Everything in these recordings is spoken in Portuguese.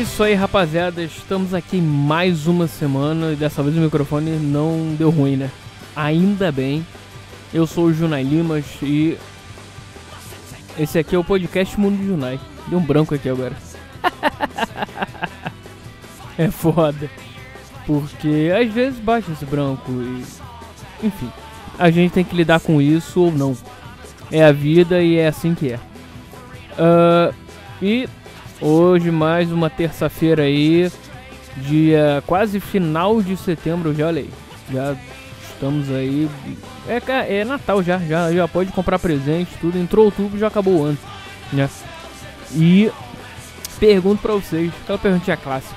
Isso aí, rapaziada. Estamos aqui mais uma semana e dessa vez o microfone não deu ruim, né? Ainda bem. Eu sou o Junai Limas e esse aqui é o podcast Mundo Junai. Deu um branco aqui agora. é foda. Porque às vezes bate esse branco e. Enfim. A gente tem que lidar com isso ou não. É a vida e é assim que é. Uh, e hoje mais uma terça-feira aí. Dia quase final de setembro, já olha aí. Já estamos aí. É, é Natal já, já, já pode comprar presente, tudo. Entrou outubro já acabou o ano. Né? E pergunto pra vocês, aquela perguntinha clássica.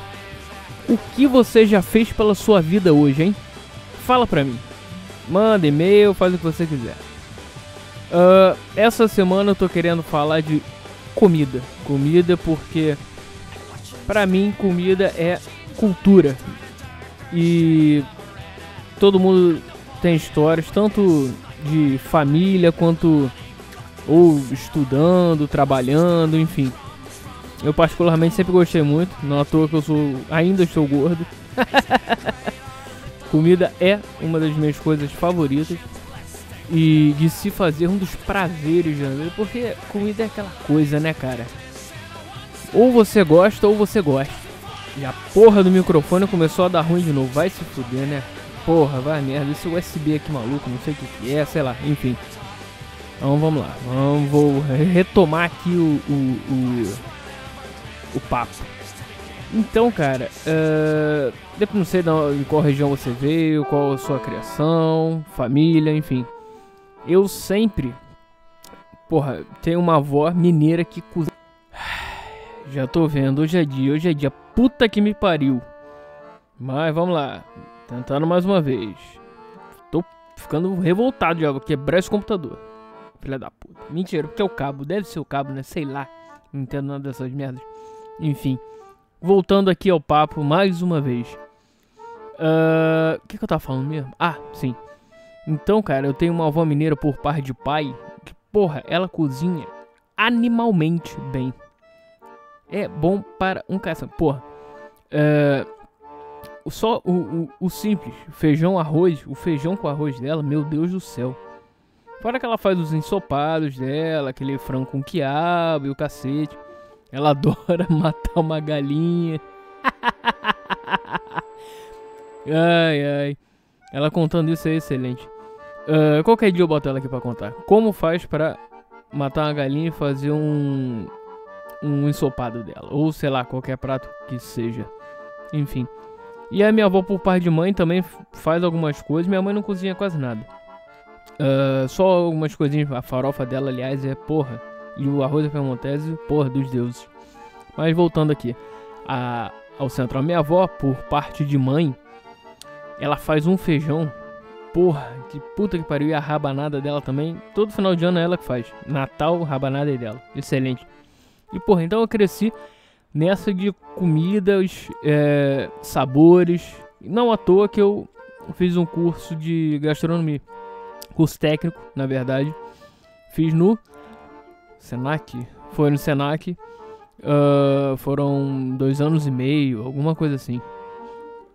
O que você já fez pela sua vida hoje, hein? Fala pra mim. Manda e-mail, faz o que você quiser. Uh, essa semana eu tô querendo falar de comida. Comida porque, pra mim, comida é cultura. E todo mundo tem histórias, tanto de família quanto ou estudando, trabalhando, enfim. Eu particularmente sempre gostei muito, não à toa que eu sou ainda estou gordo. Comida é uma das minhas coisas favoritas e de se fazer um dos prazeres vida, porque comida é aquela coisa, né, cara? Ou você gosta ou você gosta. E a porra do microfone começou a dar ruim de novo. Vai se fuder, né? Porra, vai merda. Esse USB aqui maluco, não sei o que, que é, sei lá, enfim. Então vamos lá. Vamos, vou retomar aqui o, o, o, o papo. Então, cara, uh, não sei de qual região você veio, qual a sua criação, família, enfim. Eu sempre, porra, tenho uma avó mineira que cozinha. Já tô vendo, hoje é dia, hoje é dia. Puta que me pariu. Mas vamos lá. Tentando mais uma vez. Tô ficando revoltado já. Vou quebrar esse computador. Filha da puta. Mentira, porque é o cabo. Deve ser o cabo, né? Sei lá. Não entendo nada dessas merdas. Enfim. Voltando aqui ao papo mais uma vez. Ah, o uh, que, que eu tava falando mesmo? Ah, sim. Então, cara, eu tenho uma avó mineira por par de pai. Que, porra, ela cozinha animalmente bem. É bom para um caça. Porra. Uh, só o, o, o, simples, feijão, arroz, o feijão com arroz dela, meu Deus do céu. Fora que ela faz os ensopados dela, aquele frango com quiabo e o cacete. Ela adora matar uma galinha. ai, ai. Ela contando isso é excelente. Uh, qualquer dia eu boto ela aqui pra contar. Como faz pra matar uma galinha e fazer um, um ensopado dela? Ou sei lá, qualquer prato que seja. Enfim. E a minha avó, por parte de mãe, também faz algumas coisas. Minha mãe não cozinha quase nada. Uh, só algumas coisinhas. A farofa dela, aliás, é porra. E o arroz piemontese, porra dos deuses. Mas voltando aqui a, ao centro. A minha avó, por parte de mãe, ela faz um feijão. Porra, que puta que pariu. E a rabanada dela também. Todo final de ano é ela que faz. Natal, rabanada é dela. Excelente. E porra, então eu cresci nessa de comidas, é, sabores. Não à toa que eu fiz um curso de gastronomia, curso técnico, na verdade. Fiz no Senac, foi no Senac. Uh, foram dois anos e meio, alguma coisa assim.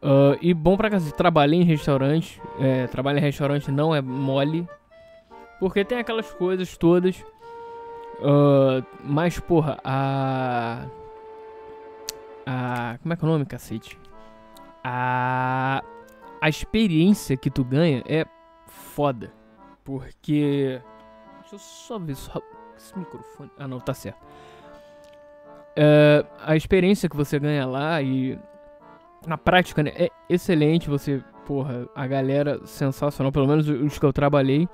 Uh, e bom pra casa, trabalhei em restaurante. É, trabalhar em restaurante não é mole. Porque tem aquelas coisas todas. Uh, mas, porra, a a. Como é que é o nome, cacete? A. A experiência que tu ganha é foda. Porque. Deixa eu só ver só. Esse microfone. Ah, não, tá certo. É, a experiência que você ganha lá e. Na prática, né? É excelente. Você. Porra, a galera sensacional. Pelo menos os que eu trabalhei.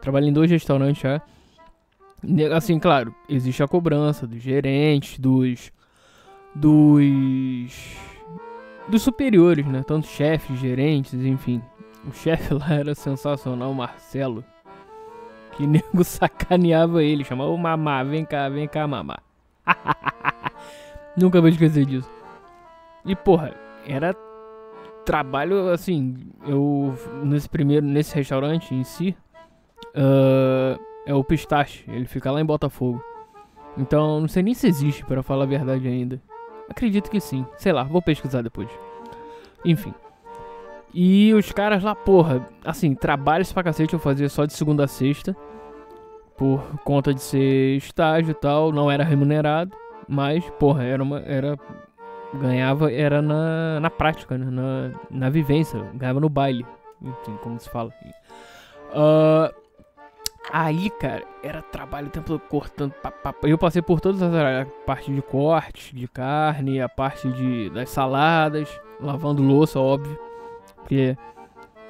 Trabalhei em dois restaurantes já. Assim, claro, existe a cobrança dos gerentes, dos dos dos superiores, né? Tanto chefes, gerentes, enfim. O chefe lá era sensacional, Marcelo. Que nego sacaneava ele, chamava o mamá, vem cá, vem cá, mamá. Nunca vou esquecer disso. E porra, era trabalho assim, eu nesse primeiro, nesse restaurante em si, uh, é o Pistache, ele fica lá em Botafogo. Então, não sei nem se existe, para falar a verdade ainda. Acredito que sim. Sei lá, vou pesquisar depois. Enfim. E os caras lá, porra, assim, trabalhos pra cacete eu fazia só de segunda a sexta. Por conta de ser estágio e tal, não era remunerado. Mas, porra, era uma. Era, ganhava, era na, na prática, né? na, na vivência. Ganhava no baile. Enfim, como se fala. Uh, aí, cara, era trabalho o tempo cortando. Pá, pá, pá. Eu passei por todas as áreas. A parte de corte, de carne, a parte de, das saladas, lavando louça, óbvio. Porque,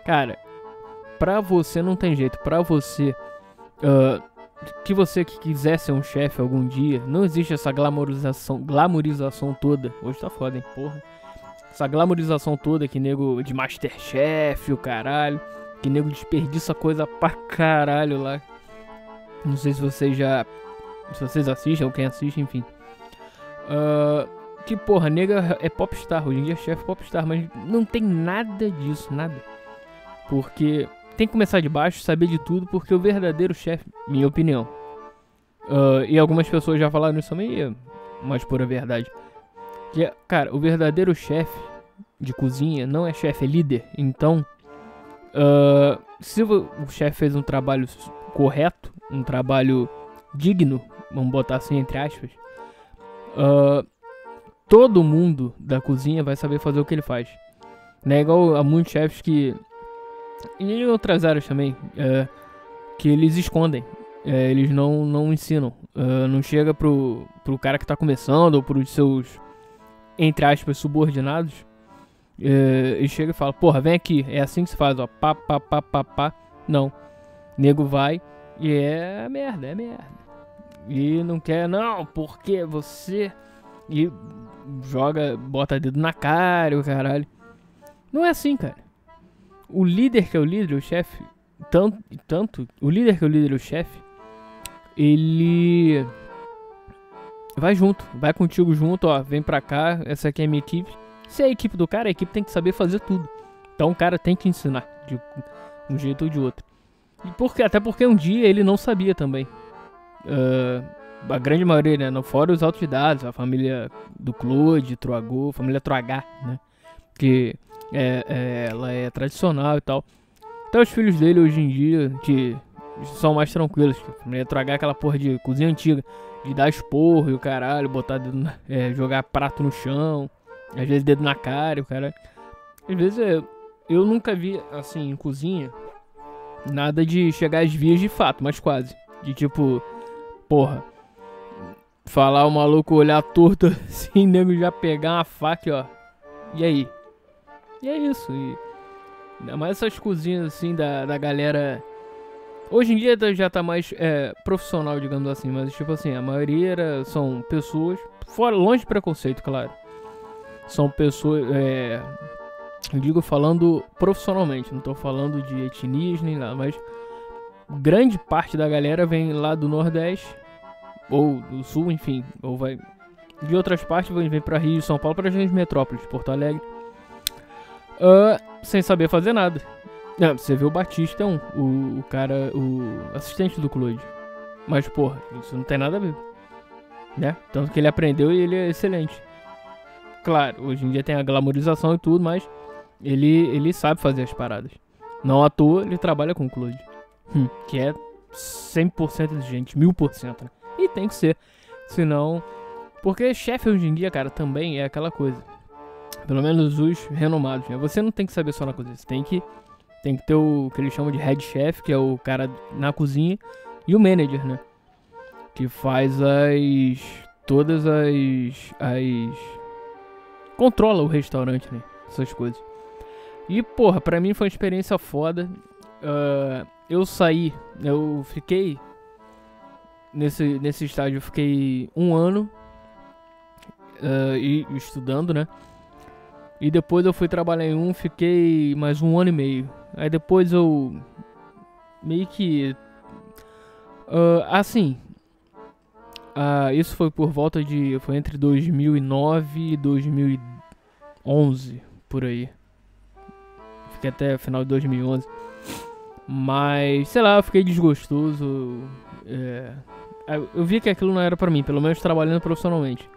cara, pra você não tem jeito. Pra você. Uh, que você que quiser ser um chefe algum dia, não existe essa glamorização, glamorização toda. Hoje tá foda, hein, porra. Essa glamorização toda que nego de Masterchef, o caralho. Que nego desperdiça coisa pra caralho lá. Não sei se vocês já. Se vocês assistem ou quem assiste, enfim. Uh, que porra, nega é popstar. Hoje em dia é chefe popstar, mas não tem nada disso, nada. Porque tem que começar de baixo, saber de tudo, porque o verdadeiro chefe, minha opinião. Uh, e algumas pessoas já falaram isso também, é mais pura verdade. Que, cara, o verdadeiro chefe de cozinha não é chefe, é líder. Então, uh, se o chefe fez um trabalho correto, um trabalho digno, vamos botar assim entre aspas, uh, todo mundo da cozinha vai saber fazer o que ele faz. Não é igual a muitos chefes que. E em outras áreas também, uh, que eles escondem. Uh, eles não, não ensinam. não chega pro, pro cara que tá começando ou pros seus, entre aspas, subordinados é, e chega e fala, porra, vem aqui, é assim que se faz, ó, pá, pá, pá, pá, pá. Não. Nego vai e é merda, é merda. E não quer, não, porque você. E joga, bota dedo na cara, o caralho. Não é assim, cara. O líder que é o líder, o chefe, tanto, tanto, o líder que é o líder, o chefe, ele vai junto, vai contigo junto, ó, vem pra cá, essa aqui é minha equipe se é a equipe do cara, a equipe tem que saber fazer tudo. Então o cara tem que ensinar de um jeito ou de outro. E porque, até porque um dia ele não sabia também. Uh, a grande maioria, né? Fora os autodidatos, a família do Claude, Troagô, família Troagá, né? Que é, é, ela é tradicional e tal. Até os filhos dele hoje em dia, que são mais tranquilos. A família Troagá é aquela porra de cozinha antiga. De dar esporro e o caralho, botar é, jogar prato no chão. Às vezes dedo na cara, o cara. Às vezes eu, eu nunca vi, assim, em cozinha, nada de chegar às vias de fato, mas quase. De tipo, porra, falar o maluco olhar torto assim, nego já pegar uma faca, ó. E aí? E é isso. E ainda mais essas cozinhas assim da, da galera. Hoje em dia já tá mais é, profissional, digamos assim, mas tipo assim, a maioria era, são pessoas, fora longe de preconceito, claro são pessoas. É, digo falando profissionalmente, não estou falando de etnias nem nada, mas grande parte da galera vem lá do Nordeste ou do Sul, enfim, ou vai de outras partes, vem, vem para Rio, São Paulo, para as grandes metrópoles, Porto Alegre, uh, sem saber fazer nada. É, você vê o Batista, um, o, o cara, o assistente do Claude. Mas, porra, isso não tem nada a ver. Né? Tanto que ele aprendeu e ele é excelente. Claro, hoje em dia tem a glamorização e tudo, mas ele, ele sabe fazer as paradas. Não à toa, ele trabalha com o Claude. Hum, que é 100% exigente, 1000%. Né? E tem que ser. Senão. Porque chefe hoje em dia, cara, também é aquela coisa. Pelo menos os renomados, né? Você não tem que saber só na cozinha. Você tem que, tem que ter o que eles chamam de head chef, que é o cara na cozinha, e o manager, né? Que faz as. Todas as. as controla o restaurante, né? Essas coisas. E, porra, pra mim foi uma experiência foda. Uh, eu saí, eu fiquei. Nesse, nesse estágio, eu fiquei um ano uh, e, estudando, né? E depois eu fui trabalhar em um, fiquei mais um ano e meio. Aí depois eu. Meio que. Uh, assim, ah, isso foi por volta de. Foi entre 2009 e 2011, por aí. Fiquei até o final de 2011. Mas, sei lá, eu fiquei desgostoso. É, eu vi que aquilo não era pra mim, pelo menos trabalhando profissionalmente.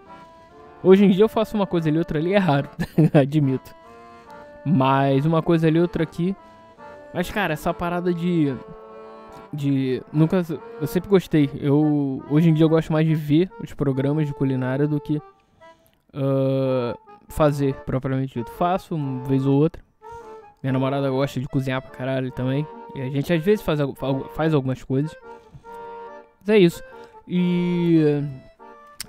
Hoje em dia eu faço uma coisa ali, outra ali, é raro, admito. Mas uma coisa ali, outra aqui. Mas, cara, essa parada de. De. Nunca. Eu sempre gostei. Eu. Hoje em dia eu gosto mais de ver os programas de culinária do que. Uh, fazer propriamente dito. Faço uma vez ou outra. Minha namorada gosta de cozinhar pra caralho também. E a gente às vezes faz, faz algumas coisas. Mas é isso. E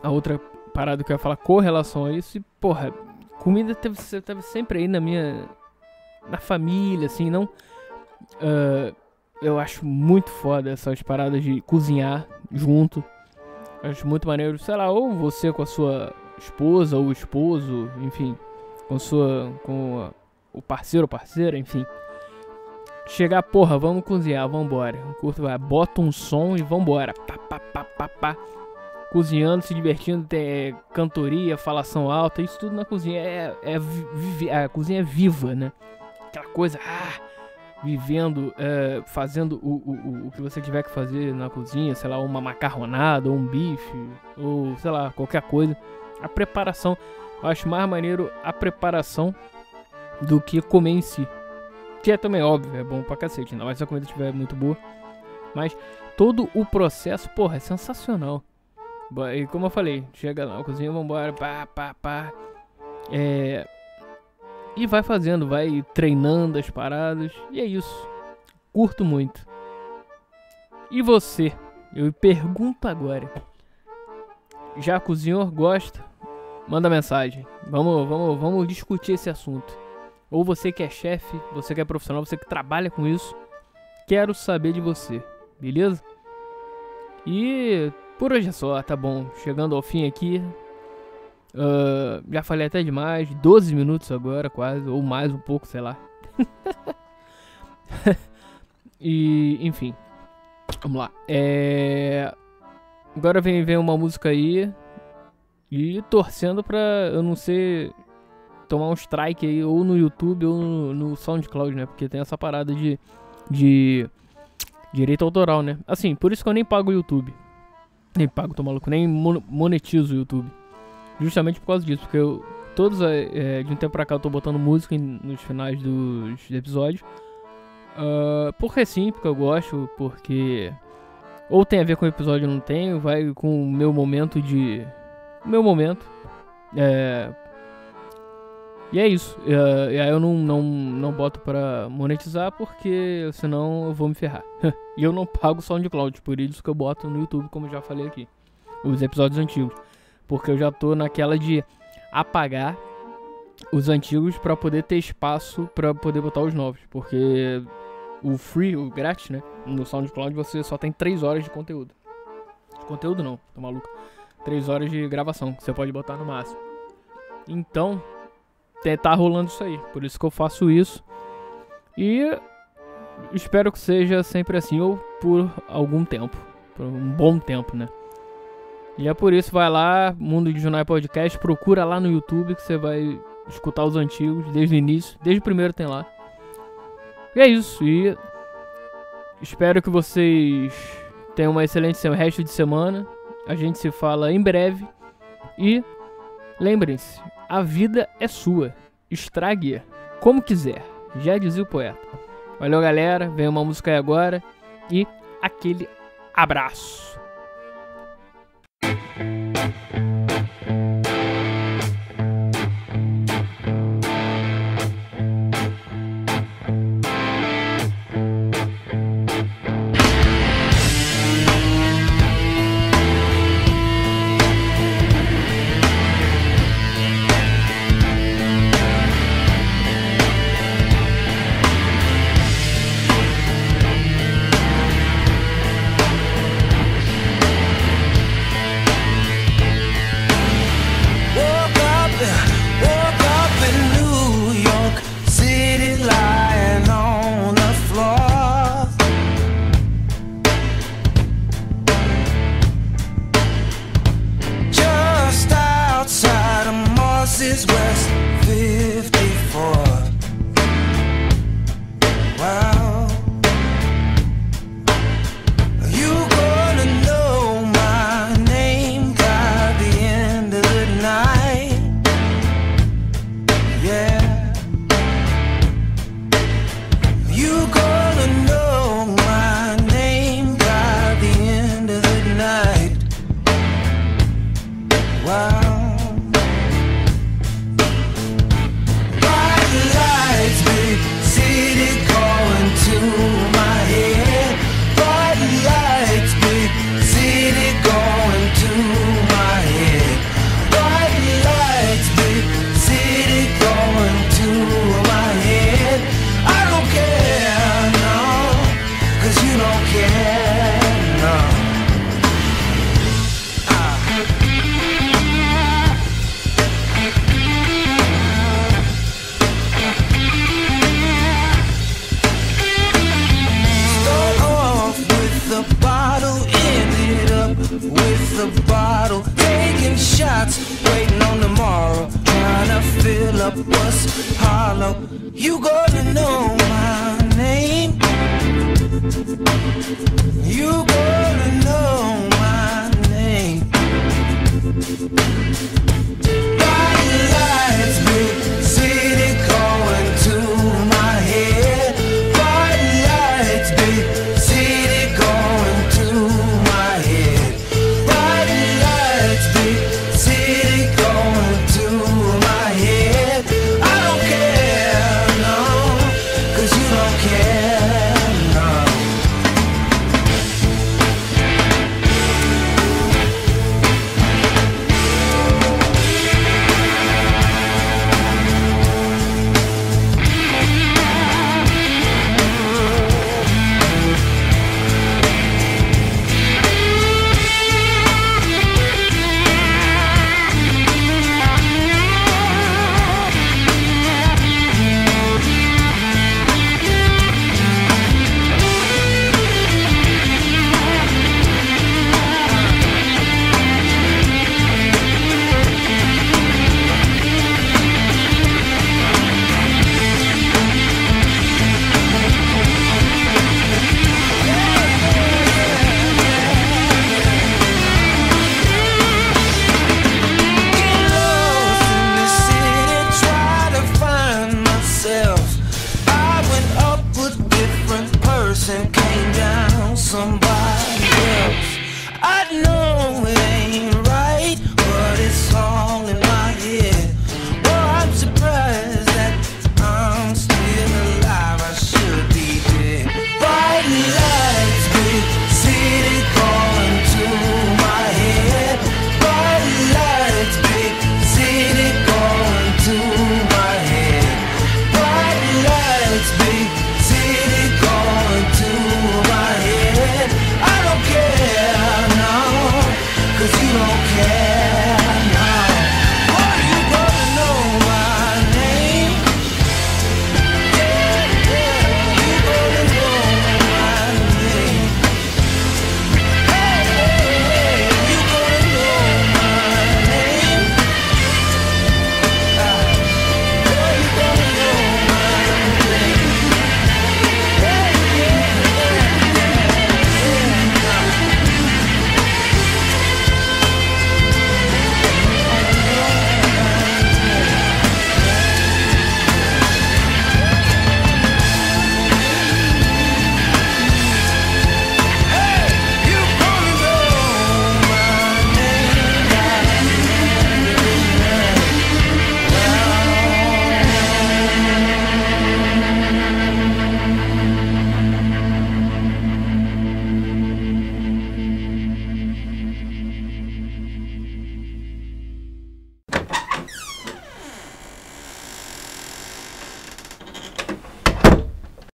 a outra parada que eu ia falar com relação a isso, e, porra, comida teve, teve sempre aí na minha. na família, assim, não. Uh, eu acho muito foda essas paradas de cozinhar junto. Acho muito maneiro, sei lá, ou você com a sua esposa ou esposo, enfim, com sua. com a, o parceiro ou parceira, enfim. Chegar, porra, vamos cozinhar, vambora. Curto, vai, bota um som e vambora. Pá, pá, pá, pá, pá. Cozinhando, se divertindo, tem é, cantoria, falação alta, isso tudo na cozinha. É, é, é, a cozinha é viva, né? Aquela coisa, ah, vivendo, é, fazendo o, o, o que você tiver que fazer na cozinha, sei lá, uma macarronada, ou um bife, ou sei lá, qualquer coisa. A preparação, eu acho mais maneiro a preparação do que comer em si. Que é também óbvio, é bom pra cacete, ainda mais se a comida estiver muito boa. Mas todo o processo, porra, é sensacional. E como eu falei, chega lá, cozinha, vambora, pá, pá, pá. É. E vai fazendo, vai treinando as paradas. E é isso. Curto muito. E você? Eu pergunto agora. Já cozinhou? Gosta? Manda mensagem. Vamos, vamos, vamos discutir esse assunto. Ou você que é chefe, você que é profissional, você que trabalha com isso, quero saber de você, beleza? E por hoje é só, tá bom. Chegando ao fim aqui. Uh, já falei até demais, 12 minutos agora, quase, ou mais um pouco, sei lá. e, enfim. Vamos lá. É... Agora vem, vem uma música aí. E torcendo pra eu não ser tomar um strike aí, ou no YouTube ou no, no SoundCloud, né? Porque tem essa parada de, de direito autoral, né? Assim, por isso que eu nem pago o YouTube. Nem pago, tô maluco, nem monetizo o YouTube. Justamente por causa disso, porque eu, todos, é, é, de um tempo pra cá, eu tô botando música nos finais dos episódios. Uh, porque sim, porque eu gosto, porque ou tem a ver com o episódio não tem, vai com o meu momento de. meu momento. É, e é isso. Uh, e aí eu não, não, não boto pra monetizar porque senão eu vou me ferrar. e eu não pago SoundCloud, por isso que eu boto no YouTube, como eu já falei aqui. Os episódios antigos. Porque eu já tô naquela de apagar os antigos para poder ter espaço para poder botar os novos. Porque o free, o grátis, né? No SoundCloud você só tem 3 horas de conteúdo. De conteúdo não, tô maluco. 3 horas de gravação que você pode botar no máximo. Então, tá rolando isso aí. Por isso que eu faço isso. E espero que seja sempre assim, ou por algum tempo. Por um bom tempo, né? E é por isso, vai lá, Mundo de Junai Podcast, procura lá no YouTube que você vai escutar os antigos, desde o início, desde o primeiro tem lá. E é isso, e espero que vocês tenham uma excelente resto de semana. A gente se fala em breve. E lembrem-se, a vida é sua. Estrague-a como quiser. Já dizia o poeta. Valeu, galera. Vem uma música aí agora. E aquele abraço.